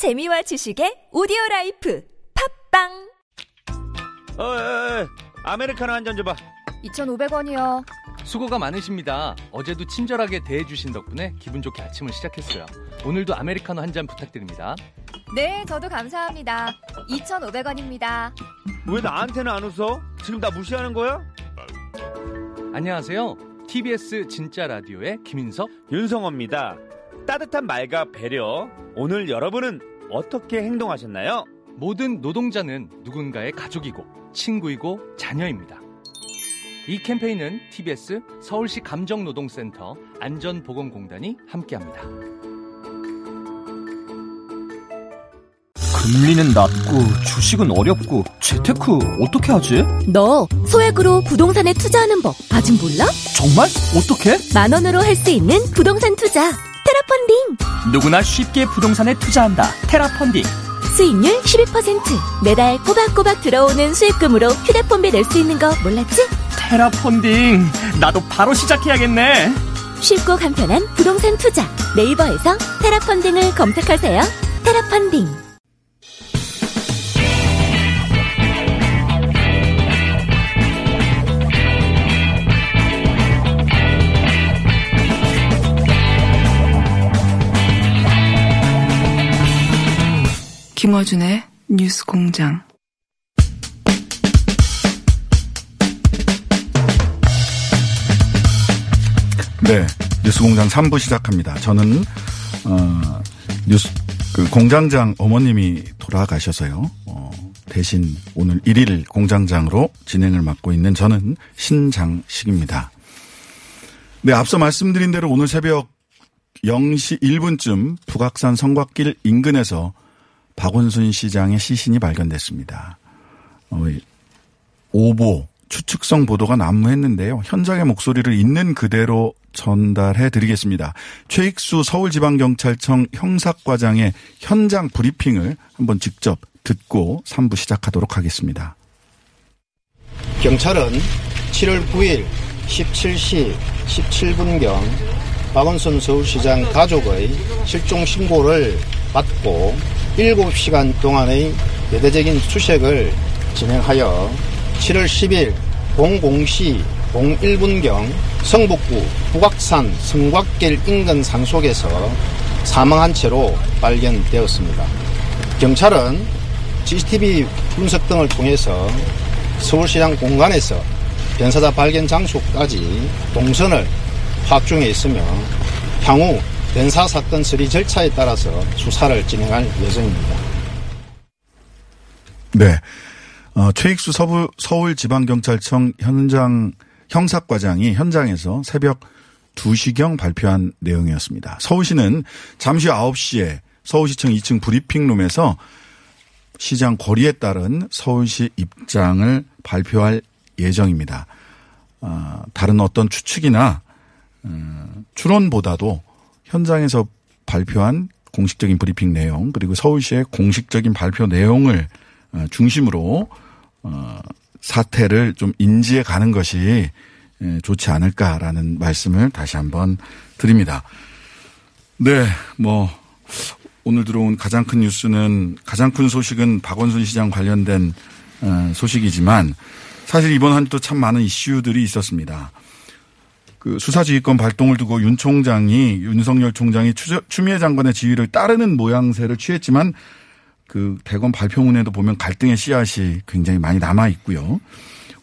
재미와 지식의 오디오 라이프 팟빵 어, 어, 어, 아메리카노 한 잔 줘봐. 2,500원이요. 수고가 많으십니다. 어제도 친절하게 대해주신 덕분에 기분 좋게 아침을 시작했어요. 오늘도 아메리카노 한 잔 부탁드립니다. 네, 저도 감사합니다. 2,500원입니다. 왜 나한테는 안 웃어? 지금 나 무시하는 거야? 안녕하세요. TBS 진짜 라디오의 김인석. 윤성호입니다. 따뜻한 말과 배려. 오늘 여러분은 어떻게 행동하셨나요? 모든 노동자는 누군가의 가족이고 친구이고 자녀입니다. 이 캠페인은 TBS 서울시 감정노동센터 안전보건공단이 함께합니다. 금리는 낮고 주식은 어렵고 재테크 어떻게 하지? 너 소액으로 부동산에 투자하는 법 아직 몰라? 정말? 어떻게? 만 원으로 할 수 있는 부동산 투자 테라펀딩 누구나 쉽게 부동산에 투자한다. 테라펀딩. 수익률 12% 매달 꼬박꼬박 들어오는 수익금으로 휴대폰비 낼 수 있는 거 몰랐지? 테라펀딩. 나도 바로 시작해야겠네. 쉽고 간편한 부동산 투자 네이버에서 테라펀딩을 검색하세요 테라펀딩 김어준의 뉴스 공장. 네, 뉴스 공장 3부 시작합니다. 저는 어, 뉴스 그 공장장 어머님이 돌아가셔서요. 어, 대신 오늘 1일 공장장으로 진행을 맡고 있는 저는 신장식입니다. 네, 앞서 말씀드린 대로 오늘 새벽 0시 1분쯤 북악산 성곽길 인근에서 박원순 시장의 시신이 발견됐습니다. 어, 오보, 추측성 보도가 난무했는데요. 현장의 목소리를 있는 그대로 전달해 드리겠습니다. 최익수 서울지방경찰청 형사과장의 현장 브리핑을 한번 직접 듣고 3부 시작하도록 하겠습니다. 경찰은 7월 9일 17시 17분경 박원순 서울시장 가족의 실종 신고를 받고 7시간 동안의 대대적인 수색을 진행하여 7월 10일 00시 01분경 성북구 북악산 성곽길 인근 산속에서 사망한 채로 발견되었습니다. 경찰은 CCTV 분석 등을 통해서 서울시장 공간에서 변사자 발견 장소까지 동선을 파악 중에 있으며 향후 변사 사건 처리 절차에 따라서 수사를 진행할 예정입니다. 네. 어, 최익수 서부, 서울지방경찰청 현장 형사과장이 현장에서 새벽 2시경 발표한 내용이었습니다. 서울시는 잠시 후 9시에 서울시청 2층 브리핑룸에서 시장 거리에 따른 서울시 입장을 발표할 예정입니다. 어, 다른 어떤 추측이나 어, 추론보다도 현장에서 발표한 공식적인 브리핑 내용 그리고 서울시의 공식적인 발표 내용을 어, 중심으로 어, 사태를 좀 인지해 가는 것이 예, 좋지 않을까라는 말씀을 다시 한번 드립니다. 네, 뭐 오늘 들어온 가장 큰 뉴스는 가장 큰 소식은 박원순 시장 관련된 어, 소식이지만 사실 이번 한또참 많은 이슈들이 있었습니다. 그 수사지휘권 발동을 두고 윤 총장이 윤석열 총장이 추미애 장관의 지휘를 따르는 모양새를 취했지만 그 대검 발표문에도 보면 갈등의 씨앗이 굉장히 많이 남아 있고요.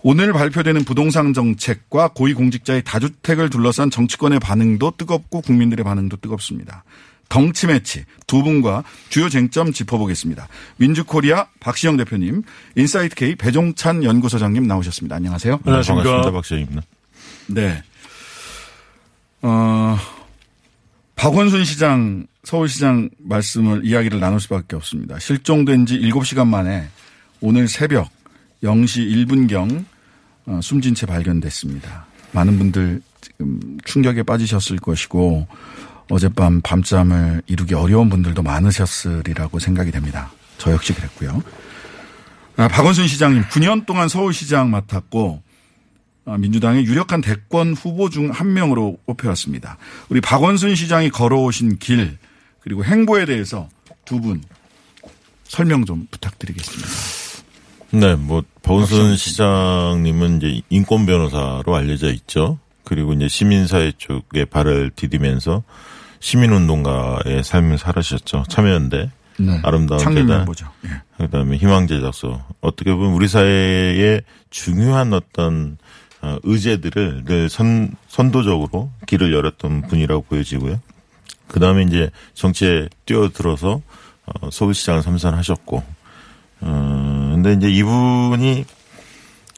오늘 발표되는 부동산 정책과 고위공직자의 다주택을 둘러싼 정치권의 반응도 뜨겁고 국민들의 반응도 뜨겁습니다. 덩치 매치 두 분과 주요 쟁점 짚어보겠습니다. 윈지코리아 박시영 대표님, 인사이트 K 배종찬 연구소장님 나오셨습니다. 안녕하세요. 안녕하십니까. 반갑습니다. 박시영입니다. 네. 어, 박원순 시장, 서울시장 말씀을 이야기를 나눌 수밖에 없습니다. 실종된 지 7시간 만에 오늘 새벽 0시 1분경 어, 숨진 채 발견됐습니다. 많은 분들 지금 충격에 빠지셨을 것이고 어젯밤 밤잠을 이루기 어려운 분들도 많으셨으리라고 생각이 됩니다. 저 역시 그랬고요. 아, 박원순 시장님 9년 동안 서울시장 맡았고 아, 민주당의 유력한 대권 후보 중 한 명으로 뽑혀왔습니다. 우리 박원순 시장이 걸어오신 길 그리고 행보에 대해서 두 분 설명 좀 부탁드리겠습니다. 네, 뭐 박원순 시장님은 이제 인권 변호사로 알려져 있죠. 그리고 이제 시민사회 쪽에 발을 디디면서 시민운동가의 삶을 살으셨죠. 참여연대, 네. 아름다운 재단, 멤버죠. 예. 그다음에 희망제작소. 어떻게 보면 우리 사회의 중요한 어떤 어, 의제들을 늘 선, 선도적으로 길을 열었던 분이라고 보여지고요. 그 다음에 이제 정치에 뛰어들어서 어, 서울시장을 삼선하셨고, 어, 근데 이제 이분이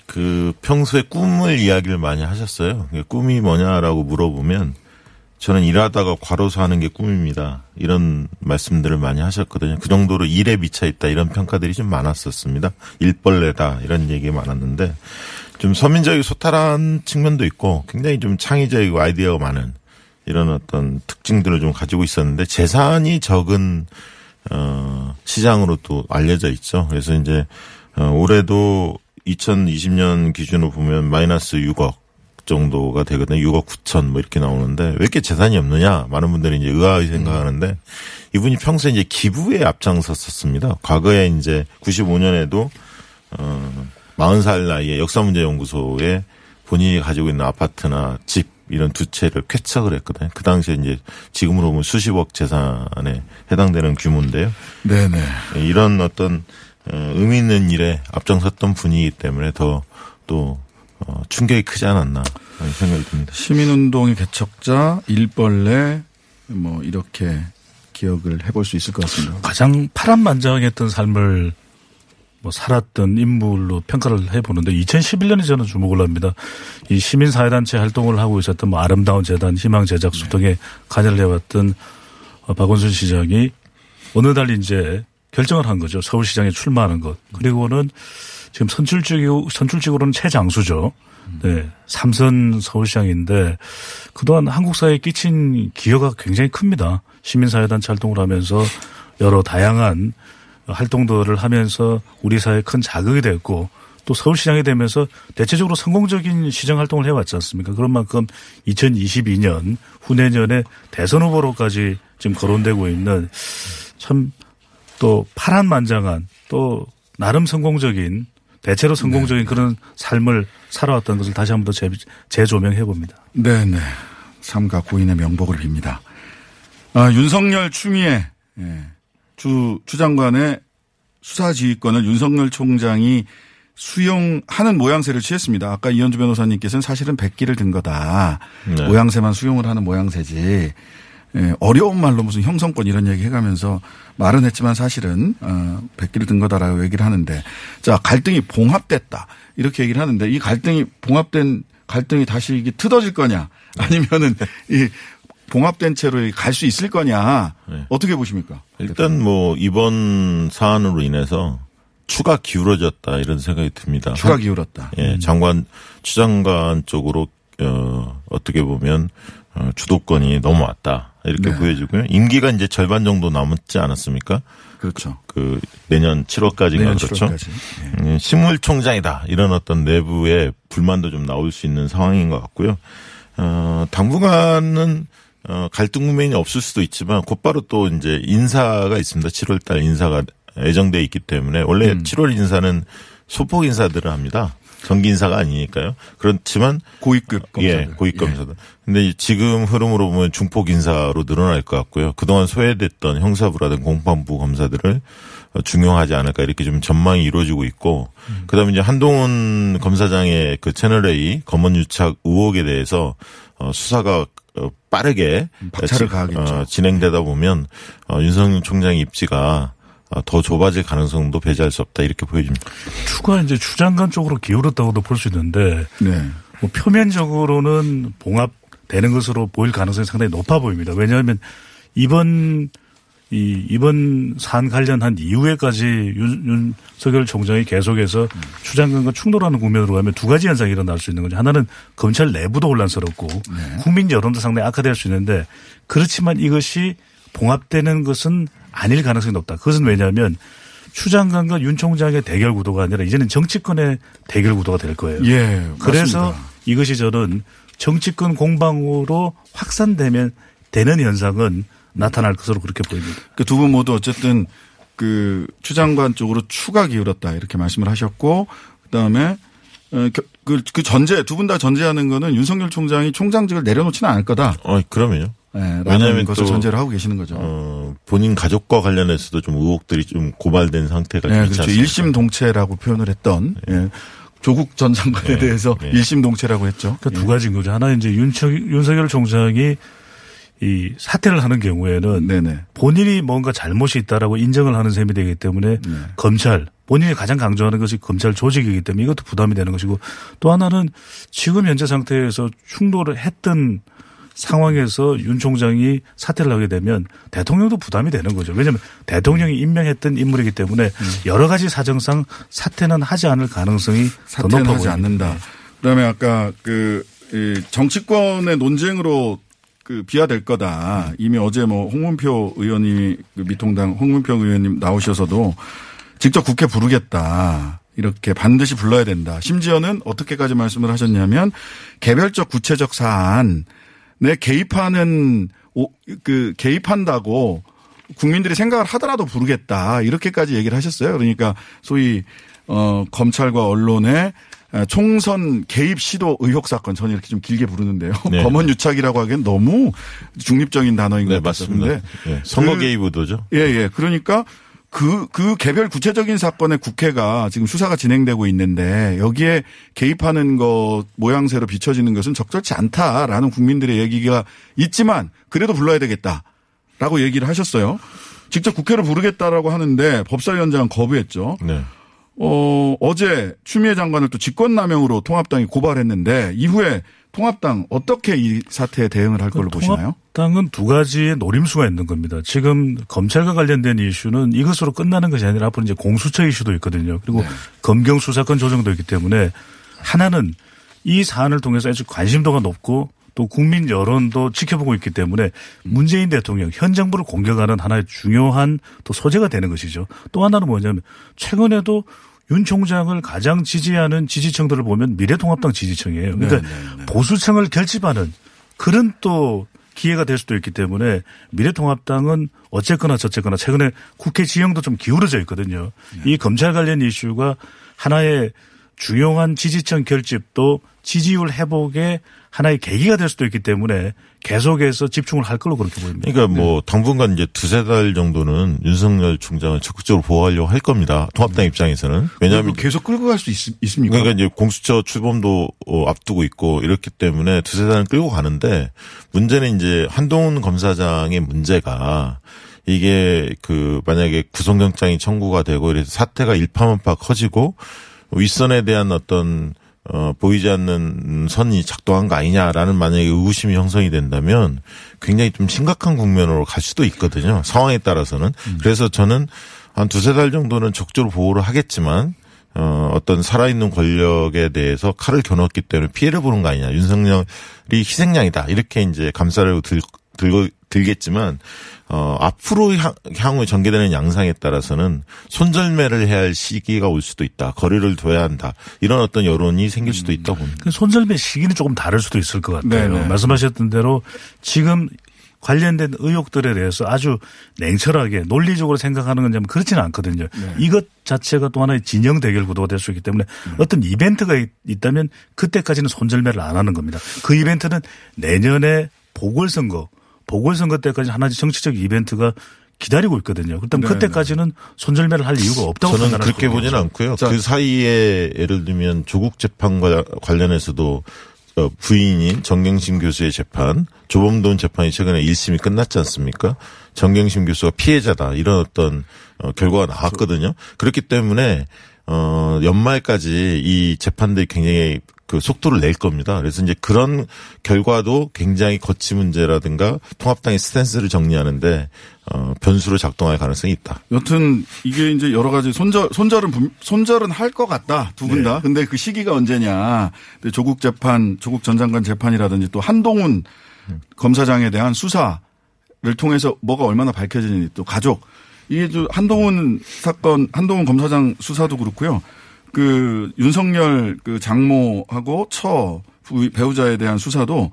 그 평소에 꿈을 이야기를 많이 하셨어요. 꿈이 뭐냐라고 물어보면 저는 일하다가 과로사 하는 게 꿈입니다. 이런 말씀들을 많이 하셨거든요. 그 정도로 일에 미쳐 있다 이런 평가들이 좀 많았었습니다. 일벌레다 이런 얘기 많았는데 좀 서민적이고 소탈한 측면도 있고 굉장히 좀 창의적이고 아이디어가 많은 이런 어떤 특징들을 좀 가지고 있었는데 재산이 적은 어 시장으로 또 알려져 있죠. 그래서 이제 어 올해도 2020년 기준으로 보면 마이너스 6억 정도가 되거든요. 6억 9천 뭐 이렇게 나오는데 왜 이렇게 재산이 없느냐? 많은 분들이 이제 의아하게 생각하는데 이분이 평소에 이제 기부에 앞장섰었습니다. 과거에 이제 95년에도 어 40살 나이에 역사문제연구소에 본인이 가지고 있는 아파트나 집 이런 두 채를 쾌척을 했거든요. 그 당시에 이제 지금으로 보면 수십억 재산에 해당되는 규모인데요. 네네. 이런 어떤 어, 의미 있는 일에 앞장섰던 분이기 때문에 더또 어, 충격이 크지 않았나 하는 생각이 듭니다. 시민운동의 개척자, 일벌레, 뭐, 이렇게 기억을 해볼 수 있을 것 같습니다. 가장 파란만장했던 삶을 뭐 살았던 인물로 평가를 해보는데 2011년에 저는 주목을 합니다. 이 시민사회단체 활동을 하고 있었던 뭐 아름다운 재단, 희망제작소 등에 관여를 해왔던 어, 박원순 시장이 어느 날 이제 결정을 한 거죠. 서울시장에 출마하는 것. 그리고는 지금 선출직이고, 선출직으로는 최장수죠. 네. 삼선 서울시장인데 그동안 한국 사회에 끼친 기여가 굉장히 큽니다. 시민사회단체 활동을 하면서 여러 다양한 활동들을 하면서 우리 사회에 큰 자극이 됐고 또 서울시장이 되면서 대체적으로 성공적인 시정 활동을 해왔지 않습니까? 그런 만큼 2022년 후내년에 대선 후보로까지 지금 거론되고 있는 참 또 파란만장한 또 나름 성공적인 대체로 성공적인 그런 삶을 살아왔던 것을 다시 한 번 더 재조명해 봅니다. 네네. 삼가 고인의 명복을 빕니다. 아, 윤석열 추미애, 예. 주, 추 장관의 수사 지휘권을 윤석열 총장이 수용하는 모양새를 취했습니다. 아까 이현주 변호사님께서는 사실은 백기를 든 거다. 네. 모양새만 수용을 하는 모양새지. 예, 어려운 말로 무슨 형성권 이런 얘기 해가면서 말은 했지만 사실은 어, 백기를 든 거다라고 얘기를 하는데 자 갈등이 봉합됐다 이렇게 얘기를 하는데 이 갈등이 봉합된 갈등이 다시 이게 트어질 거냐 아니면은 이 봉합된 채로 갈 수 있을 거냐 네. 어떻게 보십니까? 일단 뭐 이번 사안으로 인해서 추가 기울어졌다 이런 생각이 듭니다. 추가 기울었다. 예, 장관 추장관 쪽으로 어 어떻게 보면 어, 주도권이 넘어왔다 이렇게 네. 보여지고요. 임기가 이제 절반 정도 남았지 않았습니까? 그렇죠. 그 내년 7월까지인가 내년 그렇죠. 7월까지. 예. 음, 식물총장이다 이런 어떤 내부의 불만도 좀 나올 수 있는 상황인 것 같고요. 어, 당분간은 어, 갈등 국면이 없을 수도 있지만 곧바로 또 이제 인사가 있습니다. 7월 달 인사가 예정돼 있기 때문에 원래 음. 7월 인사는 소폭 인사들을 합니다. 정기 인사가 아니니까요. 그렇지만 고위급 검사들. 예, 고위 검사들. 근데 지금 흐름으로 보면 중폭 인사로 늘어날 것 같고요. 그동안 소외됐던 형사부라든 공판부 검사들을 어, 중용하지 않을까 이렇게 좀 전망이 이루어지고 있고 음. 그다음에 이제 한동훈 검사장의 그 채널 A 검언 유착 의혹에 대해서 어, 수사가 어, 빠르게 박차를 지- 가하겠죠. 어, 진행되다 보면 어, 윤석열 총장의 입지가 어, 더 좁아질 가능성도 배제할 수 없다 이렇게 보여집니다. 추가 이제 추장관 쪽으로 기울었다고도 볼 수 있는데 네. 뭐 표면적으로는 봉합되는 것으로 보일 가능성이 상당히 높아 보입니다. 왜냐하면 이번 이 이번 사안 관련한 이후에까지 윤, 윤석열 총장이 계속해서 추장관과 충돌하는 국면으로 가면 두 가지 현상이 일어날 수 있는 거죠. 하나는 검찰 내부도 혼란스럽고 국민 여론도 상당히 악화될 수 있는데 그렇지만 이것이 봉합되는 것은 아닐 가능성이 높다. 그것은 왜냐하면 추 장관과 윤 총장의 대결 구도가 아니라 이제는 정치권의 대결 구도가 될 거예요. 예. 그래서 맞습니다. 이것이 저는 정치권 공방으로 확산되면 되는 현상은 나타날 것으로 그렇게 보입니다. 그 두 분 모두 어쨌든 그 추장관 쪽으로 추가 기울었다 이렇게 말씀을 하셨고 그다음에 어, 그, 그, 그 전제 두 분 다 전제하는 거는 윤석열 총장이 총장직을 내려놓지는 않을 거다. 어, 그러면요. 네, 왜냐하면 것을 또, 전제를 하고 계시는 거죠. 어, 본인 가족과 관련해서도 좀 의혹들이 좀 고발된 상태가 네, 그렇죠. 않습니까? 일심 동체라고 표현을 했던 예. 조국 전 장관에 네, 대해서 네. 일심 동체라고 했죠. 그러니까 두 가지인 거죠. 하나 이제 윤석, 윤석열 총장이 이 사퇴를 하는 경우에는 네네. 본인이 뭔가 잘못이 있다라고 인정을 하는 셈이 되기 때문에 검찰 본인이 가장 강조하는 것이 검찰 조직이기 때문에 이것도 부담이 되는 것이고 또 하나는 지금 현재 상태에서 충돌을 했던 상황에서 윤 총장이 사퇴를 하게 되면 대통령도 부담이 되는 거죠. 왜냐하면 대통령이 임명했던 인물이기 때문에 여러 가지 사정상 사퇴는 하지 않을 가능성이 더 높아 보입니다. 않는다. 그다음에 아까 그 이, 정치권의 논쟁으로 그 비화될 거다. 이미 어제 뭐 홍문표 의원이 그 미통당 홍문표 의원님 나오셔서도 직접 국회 부르겠다. 이렇게 반드시 불러야 된다. 심지어는 어떻게까지 말씀을 하셨냐면 개별적 구체적 사안에 개입하는 오- 그 개입한다고 국민들이 생각을 하더라도 부르겠다. 이렇게까지 얘기를 하셨어요. 그러니까 소위 어 검찰과 언론의 총선 개입 시도 의혹 사건 저는 이렇게 좀 길게 부르는데요. 네. 검언 유착이라고 하기엔 너무 중립적인 단어인 것 네, 맞습니다. 같은데 예, 선거 그- 개입 의도죠. 예, 예. 그러니까 그, 그 개별 구체적인 사건에 국회가 지금 수사가 진행되고 있는데 여기에 개입하는 것 모양새로 비춰지는 것은 적절치 않다라는 국민들의 얘기가 있지만 그래도 불러야 되겠다라고 얘기를 하셨어요. 직접 국회를 부르겠다라고 하는데 법사위원장은 거부했죠. 네. 어, 어제 추미애 장관을 또 직권남용으로 통합당이 고발했는데 이후에 통합당 어떻게 이 사태에 대응을 할 걸로 보시나요? 통합당은 두 가지의 노림수가 있는 겁니다. 지금 검찰과 관련된 이슈는 이것으로 끝나는 것이 아니라 앞으로 이제 공수처 이슈도 있거든요. 그리고 검경 수사권 조정도 있기 때문에 하나는 이 사안을 통해서 아주 관심도가 높고 또 국민 여론도 지켜보고 있기 때문에 문재인 대통령 현 정부를 공격하는 하나의 중요한 또 소재가 되는 것이죠. 또 하나는 뭐냐면 최근에도 윤 총장을 가장 지지하는 지지층들을 보면 미래통합당 지지층이에요. 그러니까 보수층을 결집하는 그런 또 기회가 될 수도 있기 때문에 미래통합당은 어쨌거나 저쨌거나 최근에 국회 지형도 좀 기울어져 있거든요. 이 검찰 관련 이슈가 하나의 중요한 지지층 결집도 지지율 회복의 하나의 계기가 될 수도 있기 때문에 계속해서 집중을 할 걸로 그렇게 보입니다. 그러니까 뭐 당분간 이제 두세 달 정도는 윤석열 총장을 적극적으로 보호하려고 할 겁니다. 통합당 입장에서는. 왜냐하면 계속 끌고 갈 수 있습니까? 그러니까 이제 공수처 출범도 어, 앞두고 있고 이렇기 때문에 두세 달은 끌고 가는데 문제는 이제 한동훈 검사장의 문제가 이게 그 만약에 구속영장이 청구가 되고 이래서 사태가 일파만파 커지고 윗선에 대한 어떤 어, 보이지 않는 선이 작동한 거 아니냐라는 만약에 의구심이 형성이 된다면 굉장히 좀 심각한 국면으로 갈 수도 있거든요. 상황에 따라서는. 그래서 저는 한 두세 달 정도는 적극적으로 보호를 하겠지만 어, 어떤 살아있는 권력에 대해서 칼을 겨눴기 때문에 피해를 보는 거 아니냐. 윤석열이 희생양이다. 이렇게 이제 감사를 들, 들고, 들겠지만, 어, 앞으로 향, 향후 전개되는 양상에 따라서는 손절매를 해야 할 시기가 올 수도 있다. 거리를 둬야 한다. 이런 어떤 여론이 생길 수도 있다고 봅니다. 그 손절매 시기는 조금 다를 수도 있을 것 같아요. 네네. 말씀하셨던 대로 지금 관련된 의혹들에 대해서 아주 냉철하게 논리적으로 생각하는 건좀 그렇지는 않거든요. 이것 자체가 또 하나의 진영 대결 구도가 될 수 있기 때문에 어떤 이벤트가 있- 있다면 그때까지는 손절매를 안 하는 겁니다. 그 이벤트는 내년에 보궐선거, 보궐선거 때까지 하나의 정치적 이벤트가 기다리고 있거든요. 그렇다면 네네. 그때까지는 손절매를 할 이유가 없다고 저는 그렇게. 보지는 않고요. 자. 그 사이에 예를 들면 조국 재판과 관련해서도 어, 부인인 정경심 교수의 재판, 조범돈 재판이 최근에 1심이 끝났지 않습니까? 정경심 교수가 피해자다 이런 어떤 어, 결과가 나왔거든요. 그렇기 때문에 어, 연말까지 이 재판들이 굉장히 그 속도를 낼 겁니다. 그래서 이제 그런 결과도 굉장히 거치 문제라든가 통합당의 스탠스를 정리하는데 어, 변수로 작동할 가능성이 있다. 여튼 이게 이제 여러 가지 손절 손절은 분- 손절은 할 것 같다 두 분 다. 근데 그 시기가 언제냐? 조국 재판, 조국 전 장관 재판이라든지 또 한동훈 검사장에 대한 수사를 통해서 뭐가 얼마나 밝혀지는지 또 가족 이게 좀 한동훈 사건, 한동훈 검사장 수사도 그렇고요. 그 윤석열 그 장모하고 처 부- 배우자에 대한 수사도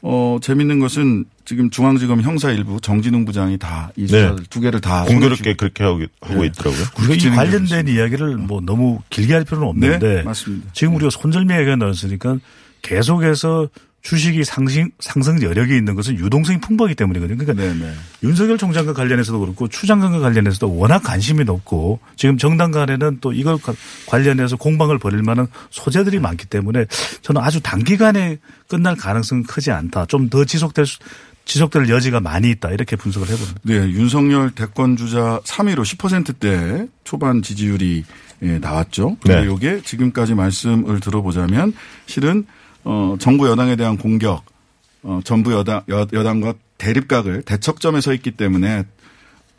어, 재밌는 것은 지금 중앙지검 형사 일부 정진웅 부장이 다 이 수사를 두 개를 다 공교롭게 그렇게 하고, 하고 네. 있더라고요. 우리가 이 관련된 있습니다. 이야기를 뭐 너무 길게 할 필요는 네, 없는데 맞습니다. 지금 우리가 손절미 얘기가 나왔으니까 계속해서 주식이 상승 상승 여력이 있는 것은 유동성이 풍부하기 때문이거든요. 그러니까 네, 네. 윤석열 총장과 관련해서도 그렇고 추 장관과 관련해서도 워낙 관심이 높고 지금 정당 간에는 또 이걸 가- 관련해서 공방을 벌일 만한 소재들이 많기 때문에 저는 아주 단기간에 끝날 가능성은 크지 않다. 좀 더 지속될 수, 지속될 여지가 많이 있다. 이렇게 분석을 해봅니다. 네, 윤석열 대권 주자 3위로 10%대 초반 지지율이 예, 나왔죠. 네. 그리고 이게 지금까지 말씀을 들어보자면 실은 어 정부 여당에 대한 공격 어 정부 여당 여, 여당과 대립각을 대척점에 서 있기 때문에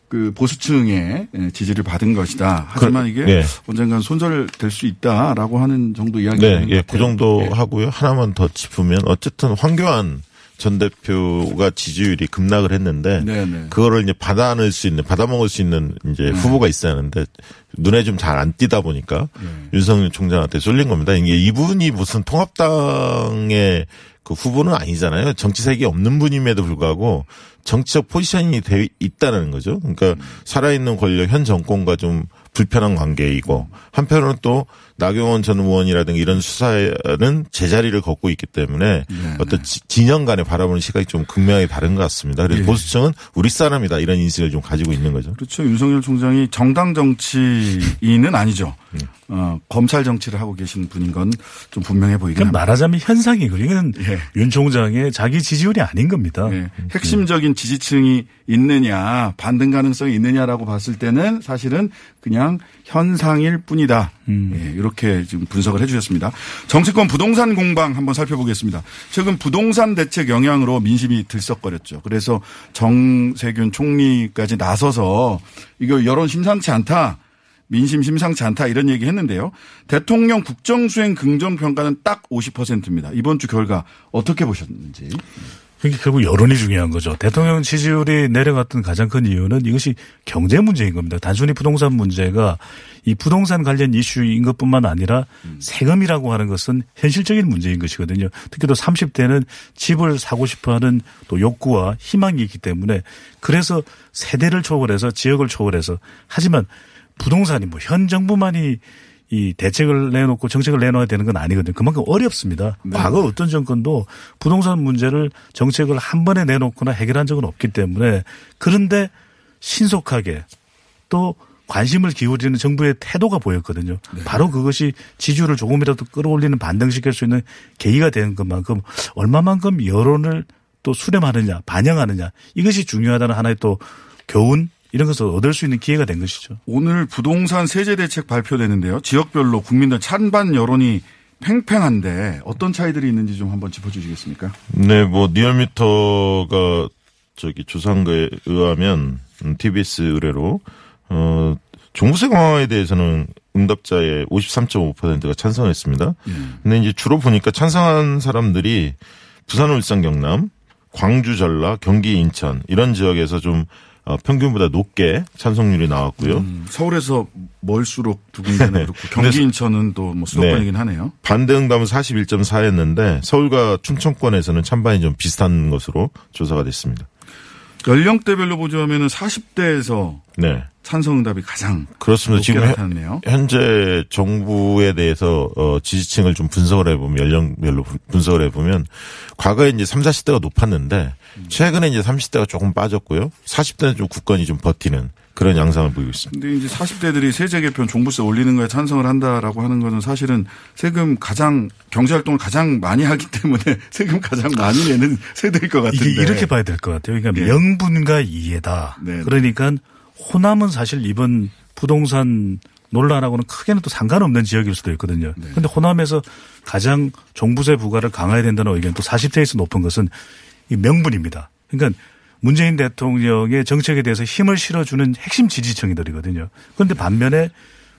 그 보수층의 예, 지지를 받은 것이다. 하지만 이게 예. 언젠간 손절될 수 있다라고 하는 정도 이야기가 네, 예, 것 그. 정도 예. 하고요. 하나만 더 짚으면 어쨌든 황교안 전 대표가 지지율이 급락을 했는데 네, 네. 그거를 이제 받아낼 수 있는 받아먹을 수 있는 이제 후보가 있어야 하는데 눈에 좀 잘 안 띄다 보니까 네. 윤석열 총장한테 쏠린 겁니다. 이게 이분이 무슨 통합당의 그 후보는 아니잖아요. 정치색이 없는 분임에도 불구하고 정치적 포지션이 돼 있다는 거죠. 그러니까 살아있는 권력 현 정권과 좀 불편한 관계이고 한편으로는 또 나경원 전 의원이라든가 이런 수사는 제자리를 걷고 있기 때문에 네, 어떤 지- 진영 간에 바라보는 시각이 좀 극명하게 다른 것 같습니다. 그래서 예. 보수층은 우리 사람이다 이런 인식을 좀 가지고 있는 거죠. 그렇죠. 윤석열 총장이 정당 정치인은 아니죠. 어, 검찰 정치를 하고 계신 분인 건 좀 분명해 보이긴 합니다. 말하자면 현상이고 이건 예. 윤 총장의 자기 지지율이 아닌 겁니다. 예. 핵심적인 지지층이 있느냐, 반등 가능성이 있느냐라고 봤을 때는 사실은 그냥 현상일 뿐이다. 예, 이렇게 지금 분석을 해 주셨습니다. 정치권 부동산 공방 한번 살펴보겠습니다. 최근 부동산 대책 영향으로 민심이 들썩거렸죠. 그래서 정세균 총리까지 나서서 이거 여론 심상치 않다. 민심 심상치 않다 이런 얘기 했는데요. 대통령 국정수행 긍정평가는 딱 50%입니다. 이번 주 결과 어떻게 보셨는지. 그러니까 결국 여론이 중요한 거죠. 대통령 지지율이 내려갔던 가장 큰 이유는 이것이 경제 문제인 겁니다. 단순히 부동산 문제가 이 부동산 관련 이슈인 것뿐만 아니라 세금이라고 하는 것은 현실적인 문제인 것이거든요. 특히 또 30대는 집을 사고 싶어 하는 또 욕구와 희망이 있기 때문에 그래서 세대를 초월해서 지역을 초월해서 하지만 부동산이 뭐 현 정부만이 이 대책을 내놓고 정책을 내놓아야 되는 건 아니거든요. 그만큼 어렵습니다. 과거 어떤 정권도 부동산 문제를 정책을 한 번에 내놓거나 해결한 적은 없기 때문에 그런데 신속하게 또 관심을 기울이는 정부의 태도가 보였거든요. 바로 그것이 지지율을 조금이라도 끌어올리는 반등시킬 수 있는 계기가 되는 것만큼 얼마만큼 여론을 또 수렴하느냐 반영하느냐 이것이 중요하다는 하나의 또 교훈 이런 것을 얻을 수 있는 기회가 된 것이죠. 오늘 부동산 세제 대책 발표되는데요. 지역별로 국민들 찬반 여론이 팽팽한데 어떤 차이들이 있는지 좀 한번 짚어주시겠습니까? 네, 뭐 리얼미터가 저기 조사한 거에 의하면 음, TBS 의뢰로 어 종부세 강화에 대해서는 응답자의 53.5%가 찬성했습니다. 근데 이제 주로 보니까 찬성한 사람들이 부산, 울산, 경남, 광주, 전라, 경기, 인천 이런 지역에서 좀 어, 평균보다 높게 찬성률이 나왔고요. 음, 서울에서 멀수록 두 군데는 그렇고 경기 인천은 또 뭐 수도권이긴 하네요. 반대 응답은 41.4였는데 서울과 충청권에서는 찬반이 좀 비슷한 것으로 조사가 됐습니다. 연령대별로 보자면은 40대에서 네. 찬성 응답이 가장 그렇습니다. 지금 현- 나타났네요. 현재 정부에 대해서 어, 지지층을 좀 분석을 해보면 연령별로 분- 분석을 해보면 과거에 이제 3, 40대가 높았는데 최근에 이제 30대가 조금 빠졌고요. 40대는 좀 굳건히 좀 버티는 그런 양상을 보이고 있습니다. 근데 이제 40대들이 세제 개편 종부세 올리는 거에 찬성을 한다라고 하는 거는 사실은 세금 가장 경제 활동을 가장 많이 하기 때문에 세금 가장 많이 내는 세대일 것 같은데. 이게 이렇게 봐야 될 것 같아요. 그러니까 네. 명분과 이해다. 네. 그러니까 호남은 사실 이번 부동산 논란하고는 크게는 또 상관없는 지역일 수도 있거든요. 네. 그런데 호남에서 가장 종부세 부과를 강화해야 된다는 의견 또 40대에서 높은 것은 이 명분입니다. 그러니까 문재인 대통령의 정책에 대해서 힘을 실어주는 핵심 지지층이들이거든요. 그런데 반면에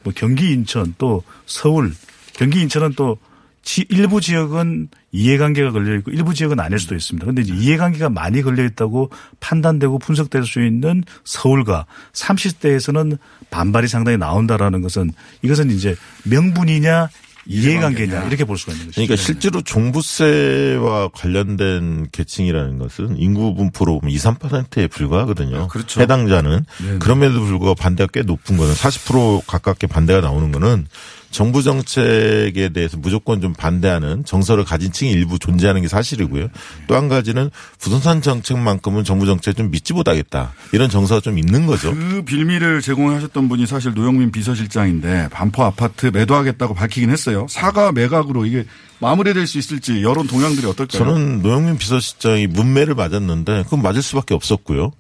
뭐 경기 인천 또 서울 경기 인천은 또 지- 일부 지역은 이해관계가 걸려 있고 일부 지역은 아닐 수도 있습니다. 그런데 이제 이해관계가 많이 걸려 있다고 판단되고 분석될 수 있는 서울과 30대에서는 반발이 상당히 나온다라는 것은 이것은 이제 명분이냐 이해관계냐 이렇게 볼 수가 있는 거죠. 그러니까 실제로 종부세와 관련된 계층이라는 것은 인구 분포로 보면 2, 3%에 불과하거든요. 그렇죠. 해당자는 네네. 그럼에도 불구하고 반대가 꽤 높은 거는 40% 가깝게 반대가 나오는 거는 정부 정책에 대해서 무조건 좀 반대하는 정서를 가진 층이 일부 존재하는 게 사실이고요. 또 한 가지는 부동산 정책만큼은 정부 정책 좀 믿지 못하겠다. 이런 정서가 좀 있는 거죠. 그 빌미를 제공하셨던 분이 사실 노영민 비서실장인데 반포 아파트 매도하겠다고 밝히긴 했어요. 사과 매각으로 이게 마무리될 수 있을지 여론 동향들이 어떨까요? 저는 노영민 비서실장이 문매를 맞았는데 그건 맞을 수밖에 없었고요.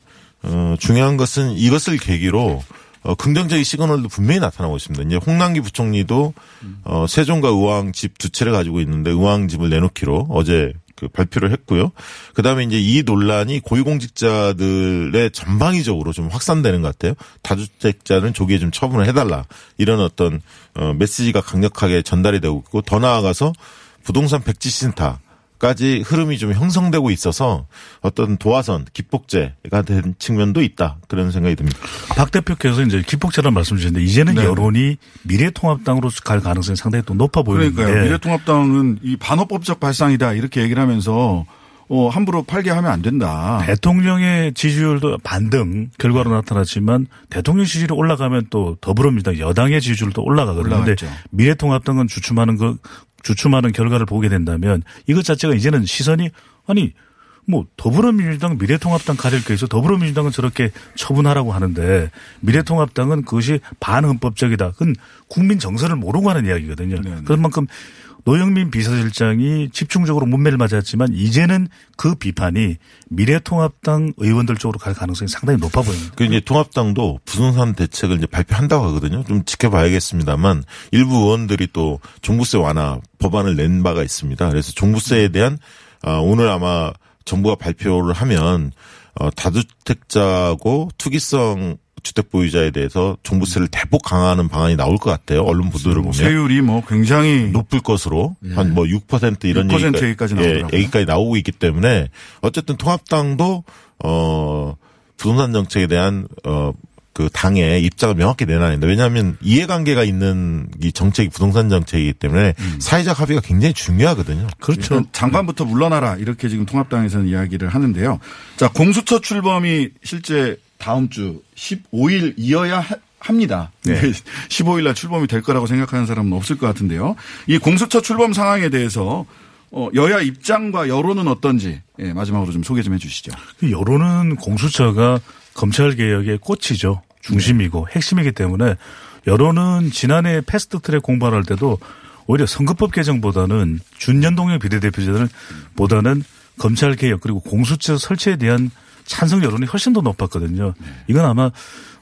어, 중요한 것은 이것을 계기로 어, 긍정적인 시그널도 분명히 나타나고 있습니다. 이제 홍남기 부총리도 어, 세종과 의왕 집 두 채를 가지고 있는데 의왕 집을 내놓기로 어제 그 발표를 했고요. 그 다음에 이제 이 논란이 고위공직자들의 전방위적으로 좀 확산되는 것 같아요. 다주택자는 조기에 좀 처분을 해달라. 이런 어떤 어, 메시지가 강력하게 전달이 되고 있고 더 나아가서 부동산 백지 신타 까지 흐름이 좀 형성되고 있어서 어떤 도화선, 기폭제가 된 측면도 있다. 그런 생각이 듭니다. 박 대표께서 이제 기폭제란 말씀 주셨는데 이제는 네. 여론이 미래통합당으로 갈 가능성이 상당히 또 높아 보이는데 그러니까요. 미래통합당은 이 반어법적 발상이다 이렇게 얘기를 하면서 어, 함부로 팔게 하면 안 된다. 대통령의 지지율도 반등 결과로 나타났지만 대통령 지지율이 올라가면 또 더불어민주당 여당의 지지율도 올라가거든요. 그런데 올라갔죠. 미래통합당은 주춤하는 그 주춤하는 결과를 보게 된다면 이것 자체가 이제는 시선이 아니 뭐 더불어민주당 미래통합당 가릴 게 있어 더불어민주당은 저렇게 처분하라고 하는데 미래통합당은 그것이 반헌법적이다. 그건 국민 정서를 모르고 하는 이야기거든요. 네네. 그런 만큼 노영민 비서실장이 집중적으로 문매를 맞았지만 이제는 그 비판이 미래통합당 의원들 쪽으로 갈 가능성이 상당히 높아 보입니다. 그 이제 통합당도 부동산 대책을 이제 발표한다고 하거든요. 좀 지켜봐야겠습니다만 일부 의원들이 또 종부세 완화 법안을 낸 바가 있습니다. 그래서 종부세에 대한 아, 오늘 아마 정부가 발표를 하면 어, 다주택자고 투기성 주택 보유자에 대해서 종부세를 대폭 강화하는 방안이 나올 것 같아요. 언론 보도를 보면 세율이 뭐 굉장히 높을 것으로 한뭐 6% 이런 6% 얘기가, 얘기까지 예. 얘기까지 나오고 있기 때문에 어쨌든 통합당도 어 부동산 정책에 대한 어 그 당의 입장을 명확히 내놔야 된다. 왜냐하면 이해관계가 있는 이 정책이 부동산 정책이기 때문에 음. 사회적 합의가 굉장히 중요하거든요. 그렇죠. 장관부터 물러나라 이렇게 지금 통합당에서는 이야기를 하는데요. 자 공수처 출범이 실제 다음 주 15일 이어야 하- 합니다. 네. 15일 날 출범이 될 거라고 생각하는 사람은 없을 것 같은데요. 이 공수처 출범 상황에 대해서 어, 여야 입장과 여론은 어떤지 예, 마지막으로 좀 소개 좀 해주시죠. 그 여론은 공수처가 검찰 개혁의 꽃이죠. 중심이고 핵심이기 때문에 여론은 지난해 패스트트랙 공부할 때도 오히려 선거법 개정보다는 준연동형 비례대표제를 보다는 검찰 개혁 그리고 공수처 설치에 대한 찬성 여론이 훨씬 더 높았거든요. 이건 아마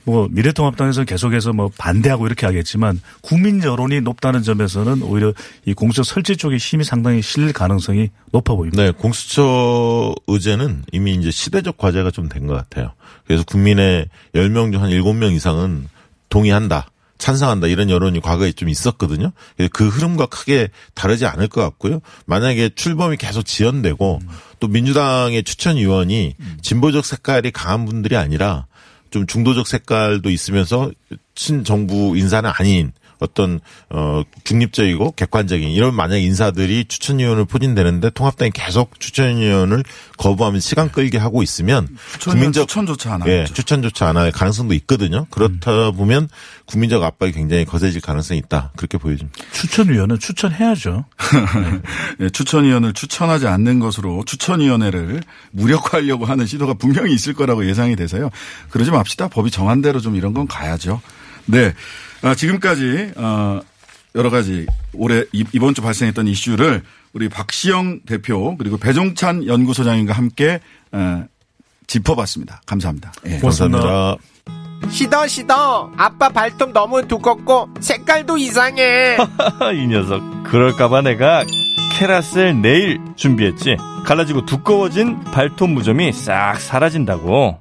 뭐 미래통합당에서 계속해서 뭐 반대하고 이렇게 하겠지만 국민 여론이 높다는 점에서는 오히려 이 공수처 설치 쪽에 힘이 상당히 실릴 가능성이 높아 보입니다. 네, 공수처 의제는 이미 이제 시대적 과제가 좀 된 것 같아요. 그래서 국민의 10명 중 한 7명 이상은 동의한다. 찬성한다 이런 여론이 과거에 좀 있었거든요. 그 흐름과 크게 다르지 않을 것 같고요. 만약에 출범이 계속 지연되고 또 민주당의 추천 위원이 진보적 색깔이 강한 분들이 아니라 좀 중도적 색깔도 있으면서 친정부 인사는 아닌 어떤 어 중립적이고 객관적인 이런 만약 인사들이 추천위원을 포진되는데 통합당이 계속 추천위원을 거부하면 시간 끌게 하고 있으면 추천위원 추천조차 안 예, 하죠. 추천조차 안 할 가능성도 있거든요. 그렇다 보면 국민적 압박이 굉장히 거세질 가능성이 있다. 그렇게 보여집니다. 추천위원은 추천해야죠. 예, 추천위원을 추천하지 않는 것으로 추천위원회를 무력화하려고 하는 시도가 분명히 있을 거라고 예상이 돼서요. 그러지 맙시다. 법이 정한 대로 좀 이런 건 가야죠. 네. 아, 지금까지 어, 여러 가지 올해 이- 이번 주 발생했던 이슈를 우리 박시영 대표 그리고 배종찬 연구소장님과 함께 어, 짚어봤습니다. 감사합니다. 예. 고맙습니다. 감사합니다. 시더 시더 아빠 발톱 너무 두껍고 색깔도 이상해 이 녀석. 그럴까봐 내가 캐라셀 네일 준비했지. 갈라지고 두꺼워진 발톱 무좀이 싹 사라진다고.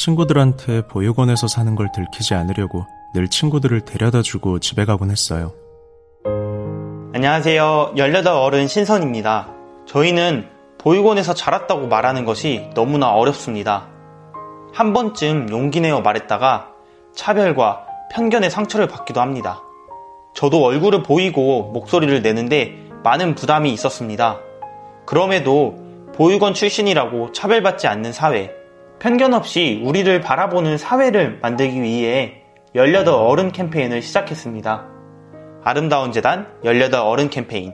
친구들한테 보육원에서 사는 걸 들키지 않으려고 늘 친구들을 데려다 주고 집에 가곤 했어요. 안녕하세요. 18 어른 신선입니다. 저희는 보육원에서 자랐다고 말하는 것이 너무나 어렵습니다. 한 번쯤 용기 내어 말했다가 차별과 편견의 상처를 받기도 합니다. 저도 얼굴을 보이고 목소리를 내는데 많은 부담이 있었습니다. 그럼에도 보육원 출신이라고 차별받지 않는 사회, 편견 없이 우리를 바라보는 사회를 만들기 위해 18 어른 캠페인을 시작했습니다. 아름다운 재단 18 어른 캠페인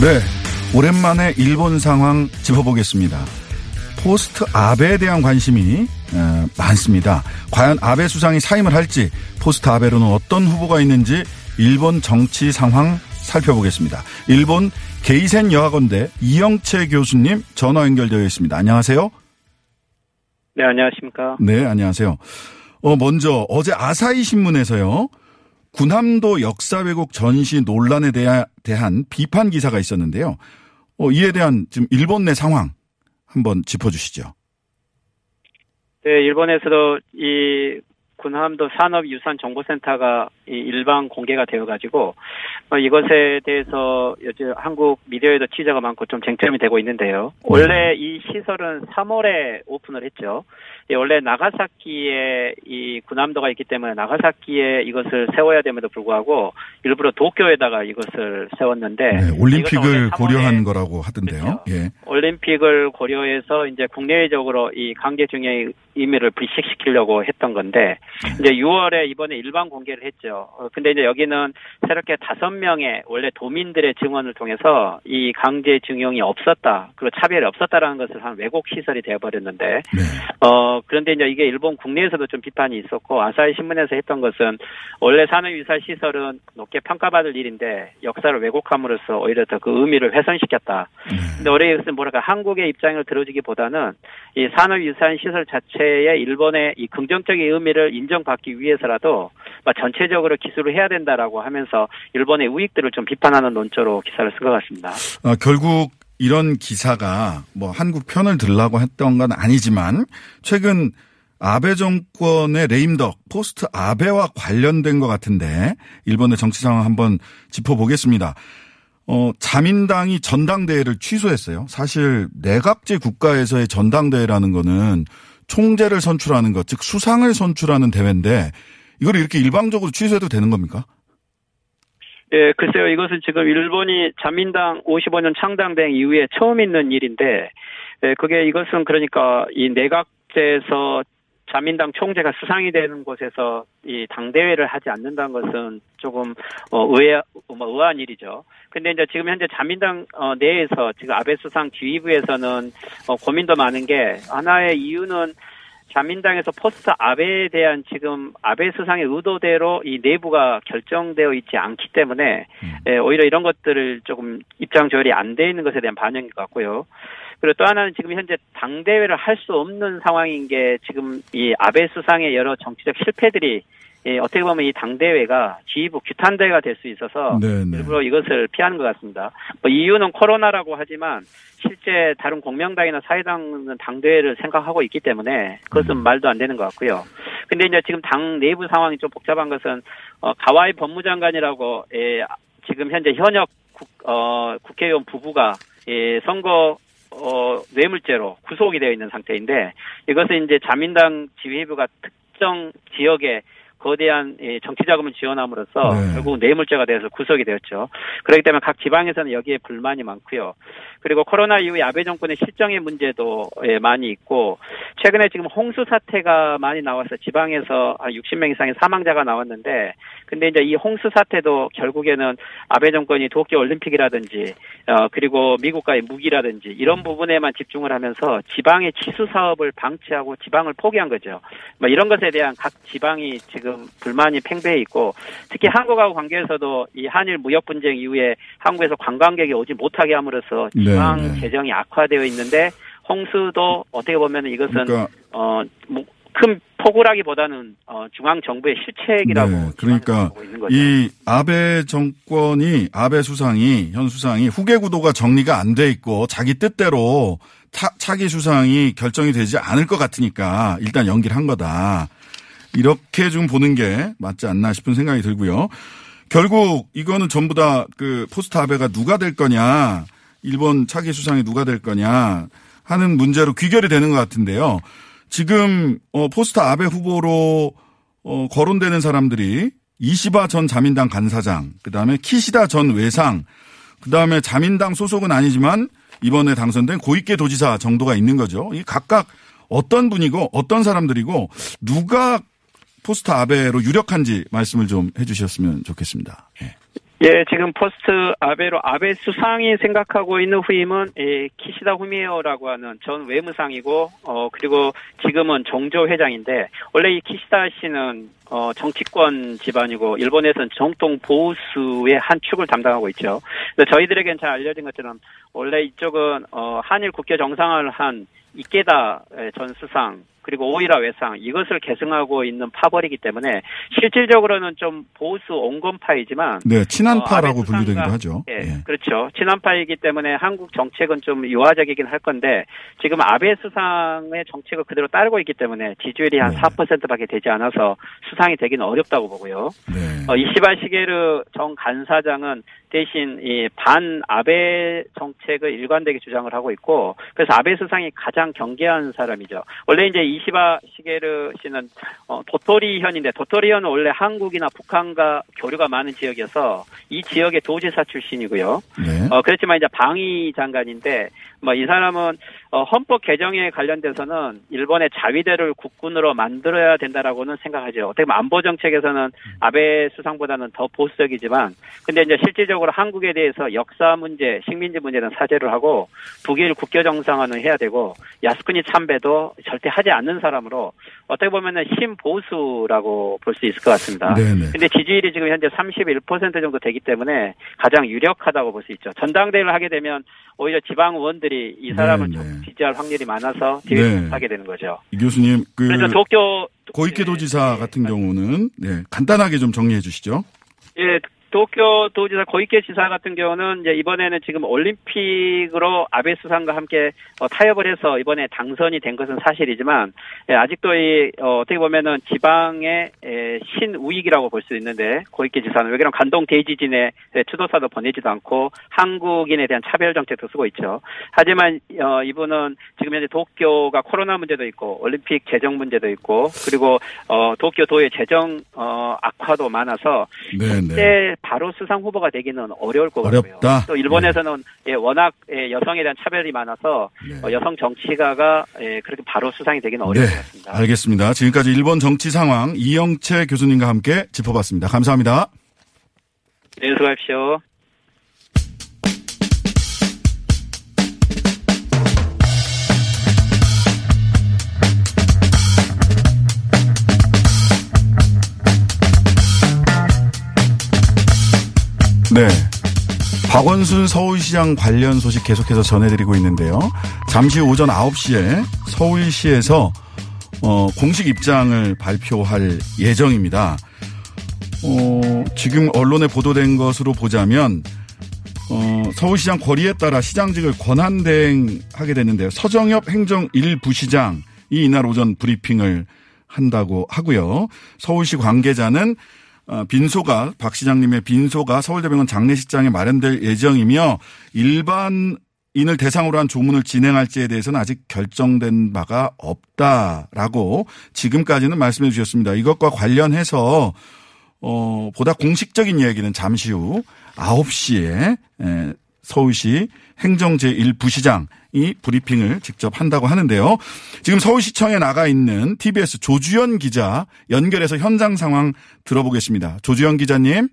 네. 오랜만에 일본 상황 짚어보겠습니다. 포스트 아베에 대한 관심이 어, 많습니다. 과연 아베 수상이 사임을 할지 포스트 아베로는 어떤 후보가 있는지 일본 정치 상황 살펴보겠습니다. 일본 게이센 여학원대 이영채 교수님 전화 연결되어 있습니다. 안녕하세요. 네, 안녕하십니까. 네, 안녕하세요. 어, 먼저 어제 아사히 신문에서요. 군함도 역사 왜곡 전시 논란에 대한 비판 기사가 있었는데요. 어, 이에 대한 지금 일본 내 상황 한번 짚어주시죠. 네, 일본에서도 이 군함도 산업유산정보센터가 이 일반 공개가 되어가지고 어, 이것에 대해서 요즘 한국 미디어에도 취재가 많고 좀 쟁점이 되고 있는데요. 원래 이 시설은 3월에 오픈을 했죠. 예, 원래 나가사키에 이 군함도가 있기 때문에 나가사키에 이것을 세워야 됨에도 불구하고 일부러 도쿄에다가 이것을 세웠는데 네, 올림픽을 고려한 거라고 하던데요. 그렇죠. 예. 올림픽을 고려해서 이제 국내적으로 이 강제 중의 의미를 불식시키려고 했던 건데 이제 6월에 이번에 일반 공개를 했죠. 어, 근데 이제 여기는 새롭게 다섯 명의 원래 도민들의 증언을 통해서 이 강제 중용이 없었다 그리고 차별이 없었다라는 것을 한 왜곡 시설이 되어버렸는데 어 그런데 이제 이게 일본 국내에서도 좀 비판이 있었고 아사히 신문에서 했던 것은 원래 산업유산 시설은 높게 평가받을 일인데 역사를 왜곡함으로써 오히려 더 그 의미를 훼손시켰다. 근데 올해 이것은 뭐랄까 한국의 입장을 들어주기보다는 이 산업유산 시설 자체의 일본의 이 긍정적인 의미를 인정받기 위해서라도 막 전체적으로 기술을 해야 된다라고 하면서 일본의 우익들을 좀 비판하는 논조로 기사를 쓴 것 같습니다. 아, 결국 이런 기사가 뭐 한국 편을 들라고 했던 건 아니지만 최근 아베 정권의 레임덕 포스트 아베와 관련된 것 같은데 일본의 정치 상황 한번 짚어보겠습니다. 어, 자민당이 전당대회를 취소했어요. 사실 내각제 국가에서의 전당대회라는 거는 총재를 선출하는 것, 즉 수상을 선출하는 대회인데 이걸 이렇게 일방적으로 취소해도 되는 겁니까? 예, 글쎄요. 이것은 지금 일본이 자민당 55년 창당된 이후에 처음 있는 일인데, 예, 그게 이것은 그러니까 이 내각제에서 자민당 총재가 수상이 되는 곳에서 이 당대회를 하지 않는다는 것은 조금 어 의아 뭐 의아한 일이죠. 근데 이제 지금 현재 자민당 어 내에서 지금 아베 수상 지휘부에서는 어 고민도 많은 게 하나의 이유는 자민당에서 포스트 아베에 대한 지금 아베 수상의 의도대로 이 내부가 결정되어 있지 않기 때문에 예, 오히려 이런 것들을 조금 입장 조율이 안 돼 있는 것에 대한 반영인 것 같고요. 그리고 또 하나는 지금 현재 당대회를 할 수 없는 상황인 게 지금 이 아베 수상의 여러 정치적 실패들이 예, 어떻게 보면 이 당대회가 지휘부 규탄대회가 될 수 있어서 네, 네. 일부러 이것을 피하는 것 같습니다. 뭐 이유는 코로나라고 하지만 실제 다른 공명당이나 사회당은 당대회를 생각하고 있기 때문에 그것은 말도 안 되는 것 같고요. 근데 이제 지금 당 내부 상황이 좀 복잡한 것은 어, 가와이 법무장관이라고 예, 지금 현재 현역 국, 어, 국회의원 부부가 예, 선거 어, 뇌물죄로 구속이 되어 있는 상태인데 이것은 이제 자민당 지휘부가 특정 지역에 거대한 예, 정치 자금을 지원함으로써 네. 결국 뇌물죄가 돼서 구속이 되었죠. 그렇기 때문에 각 지방에서는 여기에 불만이 많고요. 그리고 코로나 이후에 아베 정권의 실정의 문제도 예, 많이 있고 최근에 지금 홍수 사태가 많이 나와서 지방에서 한 60명 이상의 사망자가 나왔는데 근데 이제 이 홍수 사태도 결국에는 아베 정권이 도쿄 올림픽이라든지 어 그리고 미국과의 무기라든지 이런 부분에만 집중을 하면서 지방의 치수 사업을 방치하고 지방을 포기한 거죠. 뭐 이런 것에 대한 각 지방이 지금 불만이 팽배해 있고 특히 한국하고 관계에서도 이 한일 무역 분쟁 이후에 한국에서 관광객이 오지 못하게 함으로써 네, 지방 네. 재정이 악화되어 있는데 홍수도 어떻게 보면 이것은 그러니까 어뭐큰 폭우라기보다는 어 중앙 정부의 실책이라고 네, 그러니까. 이 아베 정권이 아베 수상이 현 수상이 후계 구도가 정리가 안 돼 있고 자기 뜻대로 차, 차기 수상이 결정이 되지 않을 것 같으니까 일단 연기를 한 거다. 이렇게 좀 보는 게 맞지 않나 싶은 생각이 들고요. 결국 이거는 전부 다 그 포스트 아베가 누가 될 거냐, 일본 차기 수상이 누가 될 거냐 하는 문제로 귀결이 되는 것 같은데요. 지금 어 포스트 아베 후보로 어 거론되는 사람들이 이시바 전 자민당 간사장, 그다음에 키시다 전 외상, 그다음에 자민당 소속은 아니지만 이번에 당선된 고이케 도지사 정도가 있는 거죠. 이 각각 어떤 분이고 어떤 사람들이고 누가 포스트 아베로 유력한지 말씀을 좀 해주셨으면 좋겠습니다. 예. 예, 지금 포스트 아베로 아베 수상이 생각하고 있는 후임은 예, 키시다 후미에오라고 하는 전 외무상이고 어 그리고 지금은 정조 회장인데 원래 이 키시다 씨는 어 정치권 집안이고 일본에서는 정통 보수의 한 축을 담당하고 있죠. 근데 저희들에겐 잘 알려진 것처럼 원래 이쪽은 어 한일 국교 정상화를 한 이케다 전 수상 그리고 오이라 외상 이것을 계승하고 있는 파벌이기 때문에 실질적으로는 좀 보수 온건파이지만 네, 친한파라고 어, 분류되기도 하죠. 예, 예. 그렇죠. 친한파이기 때문에 한국 정책은 좀 유화적이긴 할 건데 지금 아베 수상의 정책을 그대로 따르고 있기 때문에 지지율이 한 4%밖에 되지 않아서 수상이 되기는 어렵다고 보고요. 네. 어, 이시바 시게르 정 간사장은 대신 이 반 아베 정책을 일관되게 주장을 하고 있고 그래서 아베 수상이 가장 경계한 사람이죠. 원래 이제 이시바 시게르 씨는 어, 도토리현인데 도토리현은 원래 한국이나 북한과 교류가 많은 지역이어서 이 지역의 도지사 출신이고요. 네. 어, 그렇지만 이제 방위 장관인데, 뭐, 이 사람은, 어, 헌법 개정에 관련돼서는 일본의 자위대를 국군으로 만들어야 된다라고는 생각하죠. 어떻게 보면 안보 정책에서는 아베 수상보다는 더 보수적이지만, 근데 이제 실질적으로 한국에 대해서 역사 문제, 식민지 문제는 사죄를 하고, 북일 국교 정상화는 해야 되고, 야스쿠니 참배도 절대 하지 않는 사람으로, 어떻게 보면은 신보수라고 볼 수 있을 것 같습니다. 네네. 근데 지지율이 지금 현재 31% 정도 되기 때문에 가장 유력하다고 볼 수 있죠. 전당대회를 하게 되면 오히려 지방 의원들이 이 사람을 네, 좀 네. 지지할 확률이 많아서 대회 네. 못하게 되는 거죠. 이 교수님 그 그래서 도쿄 고이케 도지사 같은 경우는 네, 간단하게 좀 정리해 주시죠. 예, 도쿄 도지사 고이케 지사 같은 경우는 이제 이번에는 지금 올림픽으로 아베 수상과 함께 어, 타협을 해서 이번에 당선이 된 것은 사실이지만 예, 아직도 이 어, 떻게 보면은 지방의 에, 신우익이라고 볼 수 있는데 고이케 지사는 왜 그러면 간동 대지진에 예, 추도사도 보내지도 않고 한국인에 대한 차별 정책도 쓰고 있죠. 하지만 어, 이분은 지금 현재 도쿄가 코로나 문제도 있고 올림픽 재정 문제도 있고 그리고 어, 도쿄 도의 재정 어, 악화도 많아서 네, 네. 바로 수상 후보가 되기는 어려울 것 어렵다. 같고요. 또 일본에서는 예, 워낙 예, 여성에 대한 차별이 많아서 어, 여성 정치가가 예, 그렇게 바로 수상이 되기는 어려울 네, 것 같습니다. 알겠습니다. 지금까지 일본 정치 상황 이영채 교수님과 함께 짚어봤습니다. 감사합니다. 네, 수고하십시오. 네. 박원순 서울시장 관련 소식 계속해서 전해드리고 있는데요. 잠시 오전 9시에 서울시에서 어, 공식 입장을 발표할 예정입니다. 어, 지금 언론에 보도된 것으로 보자면 어, 서울시장 거리에 따라 시장직을 권한대행하게 됐는데요. 서정엽 행정 1부시장이 이날 오전 브리핑을 한다고 하고요. 서울시 관계자는 어, 빈소가 박 시장님의 빈소가 서울대병원 장례식장에 마련될 예정이며 일반 인을 대상으로 한 조문을 진행할지에 대해서는 아직 결정된 바가 없다라고 지금까지는 말씀해 주셨습니다. 이것과 관련해서 어, 보다 공식적인 얘기는 잠시 후 9시에 에, 서울시 행정 제1부시장이 브리핑을 직접 한다고 하는데요. 지금 서울시청에 나가 있는 TBS 조주연 기자 연결해서 현장 상황 들어보겠습니다. 조주연 기자님.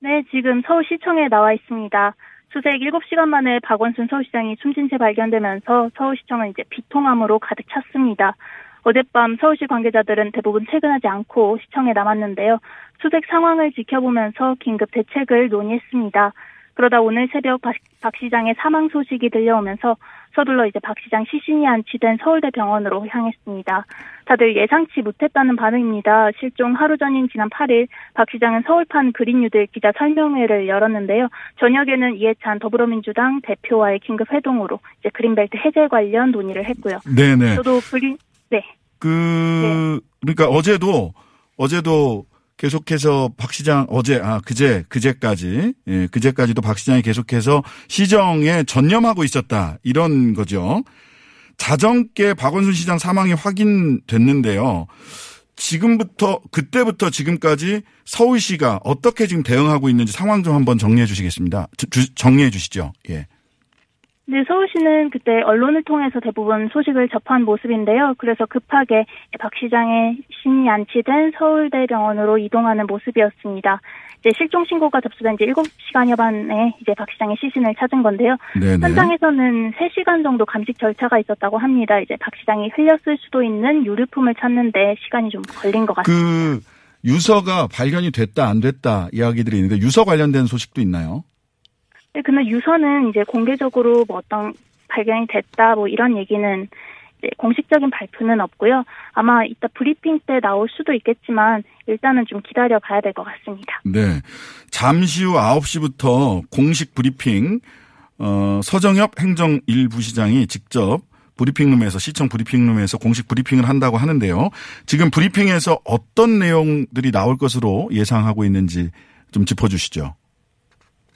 네, 지금 서울시청에 나와 있습니다. 수색 7시간 만에 박원순 서울시장이 숨진 채 발견되면서 서울시청은 이제 비통함으로 가득 찼습니다. 어젯밤 서울시 관계자들은 대부분 퇴근하지 않고 시청에 남았는데요. 수색 상황을 지켜보면서 긴급 대책을 논의했습니다. 그러다 오늘 새벽 박, 박 시장의 사망 소식이 들려오면서 서둘러 이제 박 시장 시신이 안치된 서울대 병원으로 향했습니다. 다들 예상치 못했다는 반응입니다. 실종 하루 전인 지난 8일 박 시장은 서울판 그린뉴딜 기자 설명회를 열었는데요. 저녁에는 이해찬 더불어민주당 대표와의 긴급 회동으로 이제 그린벨트 해제 관련 논의를 했고요. 네네. 저도 불린 네. 그 그러니까 어제도 어제도 계속해서 박 시장 어제 아 그제 그제까지 예 그제까지도 박 시장이 계속해서 시정에 전념하고 있었다 이런 거죠. 자정께 박원순 시장 사망이 확인됐는데요. 지금부터 그때부터 지금까지 서울시가 어떻게 지금 대응하고 있는지 상황 좀 한번 정리해 주시겠습니다. 주, 정리해 주시죠. 예. 네, 서울시는 그때 언론을 통해서 대부분 소식을 접한 모습인데요. 그래서 급하게 박 시장의 신이 안치된 서울대병원으로 이동하는 모습이었습니다. 이제 실종 신고가 접수된 지 7시간여 만에 이제 박 시장의 시신을 찾은 건데요. 네네. 현장에서는 3시간 정도 감식 절차가 있었다고 합니다. 이제 박 시장이 흘렸을 수도 있는 유류품을 찾는데 시간이 좀 걸린 것 같습니다. 그 유서가 발견이 됐다 안 됐다 이야기들이 있는데 유서 관련된 소식도 있나요? 네, 근데 유서는 이제 공개적으로 뭐 어떤 발견이 됐다 뭐 이런 얘기는 공식적인 발표는 없고요. 아마 이따 브리핑 때 나올 수도 있겠지만 일단은 좀 기다려 봐야 될 것 같습니다. 네. 잠시 후 9시부터 공식 브리핑 어, 서정협 행정 1부시장이 직접 브리핑룸에서 시청 브리핑룸에서 공식 브리핑을 한다고 하는데요. 지금 브리핑에서 어떤 내용들이 나올 것으로 예상하고 있는지 좀 짚어 주시죠.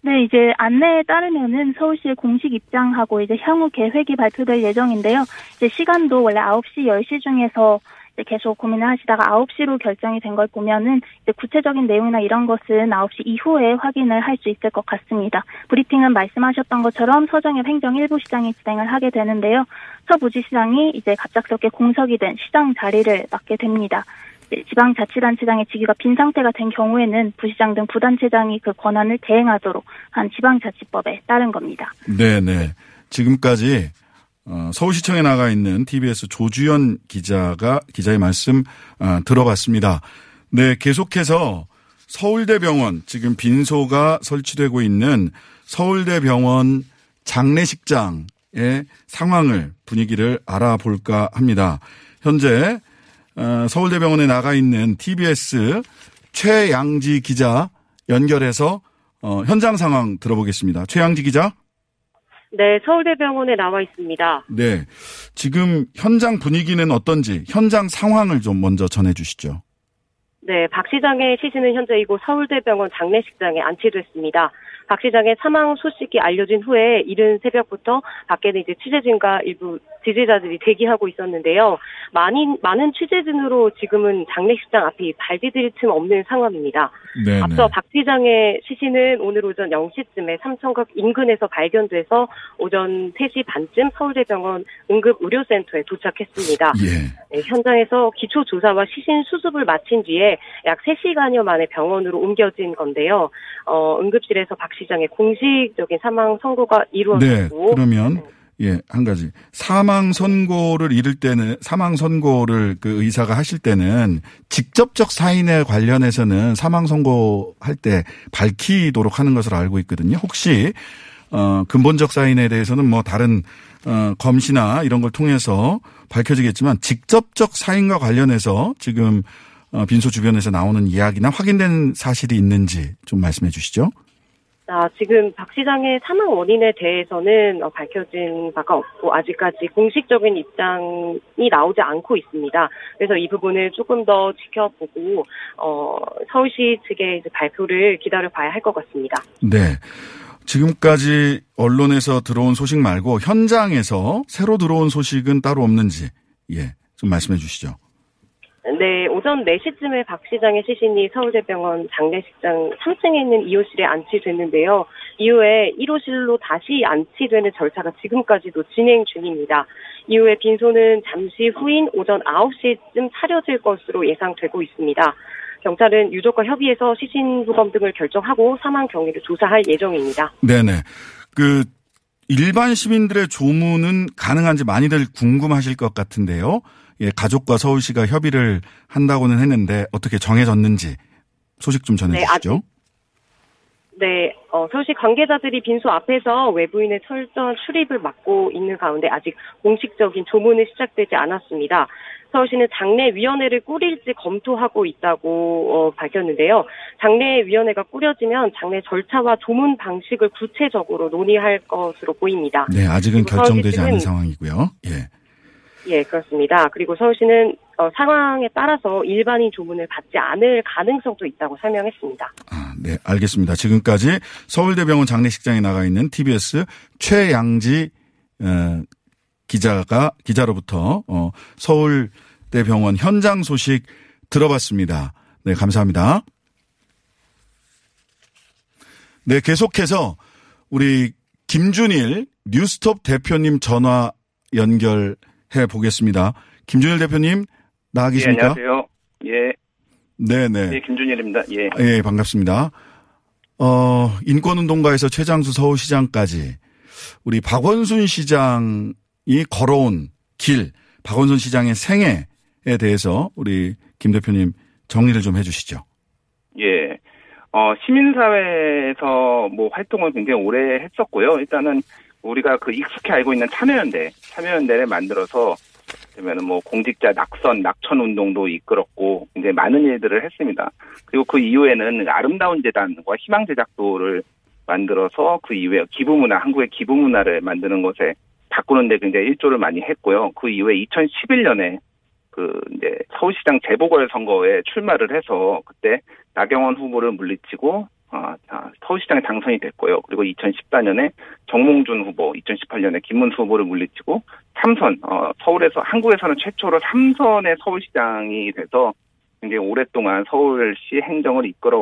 네, 이제 안내에 따르면은 서울시의 공식 입장하고 이제 향후 계획이 발표될 예정인데요. 이제 시간도 원래 9시, 10시 중에서 계속 고민을 하시다가 9시로 결정이 된 걸 보면은 구체적인 내용이나 이런 것은 9시 이후에 확인을 할 수 있을 것 같습니다. 브리핑은 말씀하셨던 것처럼 서정엽 행정 1부 시장이 진행을 하게 되는데요. 서 부지시장이 이제 갑작스럽게 공석이 된 시장 자리를 맡게 됩니다. 지방자치단체장의 직위가 빈 상태가 된 경우에는 부시장 등 부단체장이 그 권한을 대행하도록 한 지방자치법에 따른 겁니다. 네네. 지금까지 어, 서울시청에 나가 있는 TBS 조주연 기자가 기자의 말씀 어, 들어봤습니다. 네, 계속해서 서울대병원 지금 빈소가 설치되고 있는 서울대병원 장례식장의 상황을 분위기를 알아볼까 합니다. 현재 어, 서울대병원에 나가 있는 TBS 최양지 기자 연결해서 어, 현장 상황 들어보겠습니다. 최양지 기자. 네, 서울대병원에 나와 있습니다. 네. 지금 현장 분위기는 어떤지 현장 상황을 좀 먼저 전해 주시죠. 네, 박 시장의 시신은 현재 이곳 서울대병원 장례식장에 안치됐습니다. 박 시장의 사망 소식이 알려진 후에 이른 새벽부터 밖에는 이제 취재진과 일부 지지자들이 대기하고 있었는데요. 많은 많은 취재진으로 지금은 장례식장 앞이 발 디딜 틈 없는 상황입니다. 네네. 앞서 박 시장의 시신은 오늘 오전 0시쯤에 삼청각 인근에서 발견돼서 오전 3시 반쯤 서울대병원 응급의료센터에 도착했습니다. 예. 네, 현장에서 기초 조사와 시신 수습을 마친 뒤에 약 3시간여 만에 병원으로 옮겨진 건데요. 어, 응급실에서 박 시장의 공식적인 사망 선고가 네. 이루어졌고 그러면 예, 한 가지. 사망 선고를 이를 때는 사망 선고를 그 의사가 하실 때는 직접적 사인에 관련해서는 사망 선고할 때 밝히도록 하는 것으로 알고 있거든요. 혹시 어 근본적 사인에 대해서는 뭐 다른 어, 검시나 이런 걸 통해서 밝혀지겠지만 직접적 사인과 관련해서 지금 어, 빈소 주변에서 나오는 이야기나 확인된 사실이 있는지 좀 말씀해 주시죠. 아, 지금 박 시장의 사망 원인에 대해서는 어, 밝혀진 바가 없고 아직까지 공식적인 입장이 나오지 않고 있습니다. 그래서 이 부분을 조금 더 지켜보고 어, 서울시 측의 발표를 기다려 봐야 할 것 같습니다. 네. 지금까지 언론에서 들어온 소식 말고 현장에서 새로 들어온 소식은 따로 없는지 예, 좀 말씀해 주시죠. 네, 오전 4시쯤에 박 시장의 시신이 서울대병원 장례식장 3층에 있는 2호실에 안치됐는데요. 이후에 1호실로 다시 안치되는 절차가 지금까지도 진행 중입니다. 이후에 빈소는 잠시 후인 오전 9시쯤 차려질 것으로 예상되고 있습니다. 경찰은 유족과 협의해서 시신 부검 등을 결정하고 사망 경위를 조사할 예정입니다. 네네. 그 일반 시민들의 조문은 가능한지 많이들 궁금하실 것 같은데요. 예, 가족과 서울시가 협의를 한다고는 했는데 어떻게 정해졌는지 소식 좀 전해주시죠. 네, 네, 어, 서울시 관계자들이 빈소 앞에서 외부인의 철저한 출입을 막고 있는 가운데 아직 공식적인 조문은 시작되지 않았습니다. 서울시는 장례위원회를 꾸릴지 검토하고 있다고 어, 밝혔는데요. 장례위원회가 꾸려지면 장례 절차와 조문 방식을 구체적으로 논의할 것으로 보입니다. 네, 아직은 결정되지 않은 상황이고요. 예. 예, 그렇습니다. 그리고 서울시는 어, 상황에 따라서 일반인 조문을 받지 않을 가능성도 있다고 설명했습니다. 네, 알겠습니다. 지금까지 서울대병원 장례식장에 나가 있는 TBS 최양지 어, 기자가 기자로부터 어, 서울대병원 현장 소식 들어봤습니다. 네, 감사합니다. 네, 계속해서 우리 김준일 뉴스톱 대표님 전화 연결 해 보겠습니다. 김준일 대표님 나와 계십니까? 예, 안녕하세요. 예. 네네. 예, 김준일입니다. 예. 예, 반갑습니다. 어, 인권운동가에서 최장수 서울시장까지 우리 박원순 시장이 걸어온 길, 박원순 시장의 생애에 대해서 우리 김 대표님 정리를 좀 해주시죠. 예. 어, 시민사회에서 뭐 활동을 굉장히 오래 했었고요. 일단은 우리가 그 익숙히 알고 있는 참여연대, 참여연대를 만들어서 그러면 뭐 공직자 낙선, 낙천 운동도 이끌었고 굉장히 많은 일들을 했습니다. 그리고 그 이후에는 아름다운 재단과 희망 제작도를 만들어서 그 이후에 기부 문화, 한국의 기부 문화를 만드는 것에 바꾸는데 굉장히 일조를 많이 했고요. 그 이후에 2011년에 그 이제 서울시장 재보궐 선거에 출마를 해서 그때 나경원 후보를 물리치고 아, 아, 서울시장에 당선이 됐고요. 그리고 2014년에 정몽준 후보, 2018년에 김문수 후보를 물리치고 3선, 어, 서울에서, 한국에서는 최초로 3선의 서울시장이 돼서 굉장히 오랫동안 서울시 행정을 이끌어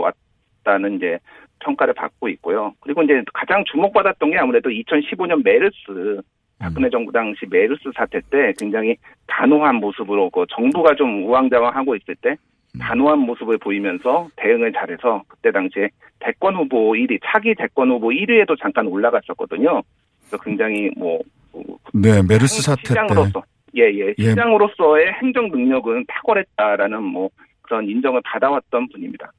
왔다는 이제 평가를 받고 있고요. 그리고 이제 가장 주목받았던 게 아무래도 2015년 메르스, 박근혜 정부 당시 메르스 사태 때 굉장히 단호한 모습으로 그 정부가 좀 우왕좌왕하고 있을 때 단호한 모습을 보이면서 대응을 잘해서 그때 당시에 대권 후보 1위, 차기 대권 후보 1위에도 잠깐 올라갔었거든요. 그래서 굉장히 뭐 네, 메르스 사태 때. 시장으로서 예, 예, 예. 시장으로서의 행정 능력은 탁월했다라는 뭐 그런 인정을 받아왔던 분입니다.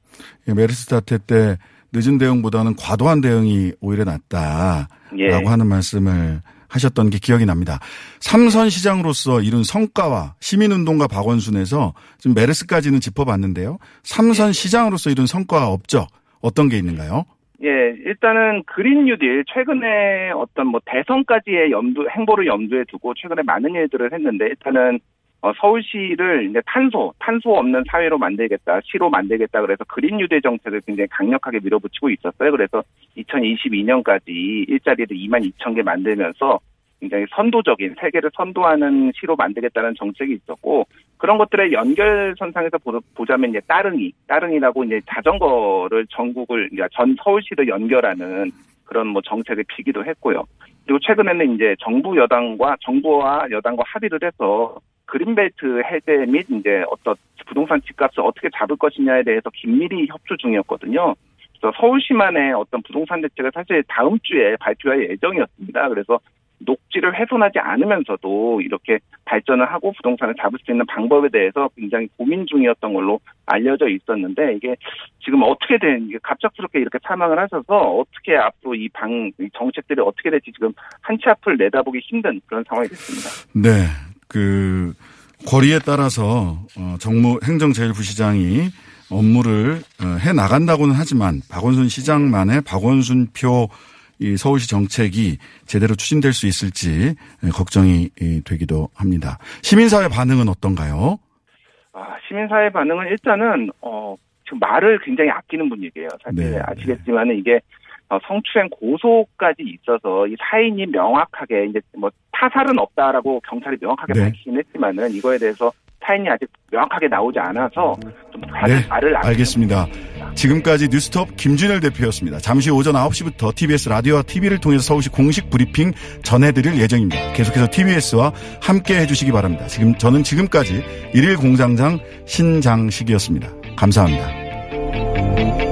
예, 메르스 사태 때 늦은 대응보다는 과도한 대응이 오히려 낫다라고 예. 하는 말씀을 하셨던 게 기억이 납니다. 삼선 시장으로서 이룬 성과와 시민운동가 박원순에서 지금 메르스까지는 짚어봤는데요. 삼선 시장으로서 이룬 성과가 없죠. 어떤 게 있는가요? 예, 일단은 그린 뉴딜 최근에 어떤 뭐 대선까지의 염두 행보를 염두에 두고 최근에 많은 일들을 했는데 일단은 어, 서울시를 이제 탄소 탄소 없는 사회로 만들겠다 시로 만들겠다 그래서 그린 뉴딜 정책을 굉장히 강력하게 밀어붙이고 있었어요. 그래서 2022년까지 일자리를 2만 2천 개 만들면서 굉장히 선도적인 세계를 선도하는 시로 만들겠다는 정책이 있었고 그런 것들의 연결선상에서 보- 보자면 이제 따릉이 따릉이라고 이제 자전거를 전국을 그러니까 전 서울시를 연결하는 그런 뭐 정책을 피기도 했고요. 그리고 최근에는 이제 정부 여당과 정부와 여당과 합의를 해서 그린벨트 해제 및 이제 어떤 부동산 집값을 어떻게 잡을 것이냐에 대해서 긴밀히 협조 중이었거든요. 그래서 서울시만의 어떤 부동산 대책을 사실 다음 주에 발표할 예정이었습니다. 그래서 녹지를 훼손하지 않으면서도 이렇게 발전을 하고 부동산을 잡을 수 있는 방법에 대해서 굉장히 고민 중이었던 걸로 알려져 있었는데 이게 지금 어떻게 된 갑작스럽게 이렇게 사망을 하셔서 어떻게 앞으로 이 방 정책들이 어떻게 될지 지금 한치 앞을 내다보기 힘든 그런 상황이 됐습니다. 네. 그 거리에 따라서 어, 정무 행정제일부시장이 업무를 어, 해 나간다고는 하지만 박원순 시장만의 박원순 표 이 서울시 정책이 제대로 추진될 수 있을지 예, 걱정이 이, 되기도 합니다. 시민사회 반응은 어떤가요? 아, 시민사회 반응은 일단은 어 지금 말을 굉장히 아끼는 분위기예요. 사실 네, 아시겠지만 은 이게 어, 성추행 고소까지 있어서 이 사인이 명확하게 이제 뭐 타살은 없다라고 경찰이 명확하게 네. 밝히긴 했지만은 이거에 대해서 사인이 아직 명확하게 나오지 않아서 좀 네, 말을 알겠습니다. 지금까지 뉴스톱 김준열 대표였습니다. 잠시 오전 9시부터 TBS 라디오와 TV를 통해서 서울시 공식 브리핑 전해드릴 예정입니다. 계속해서 TBS와 함께 해주시기 바랍니다. 지금 저는 지금까지 일일 공장장 신장식이었습니다. 감사합니다.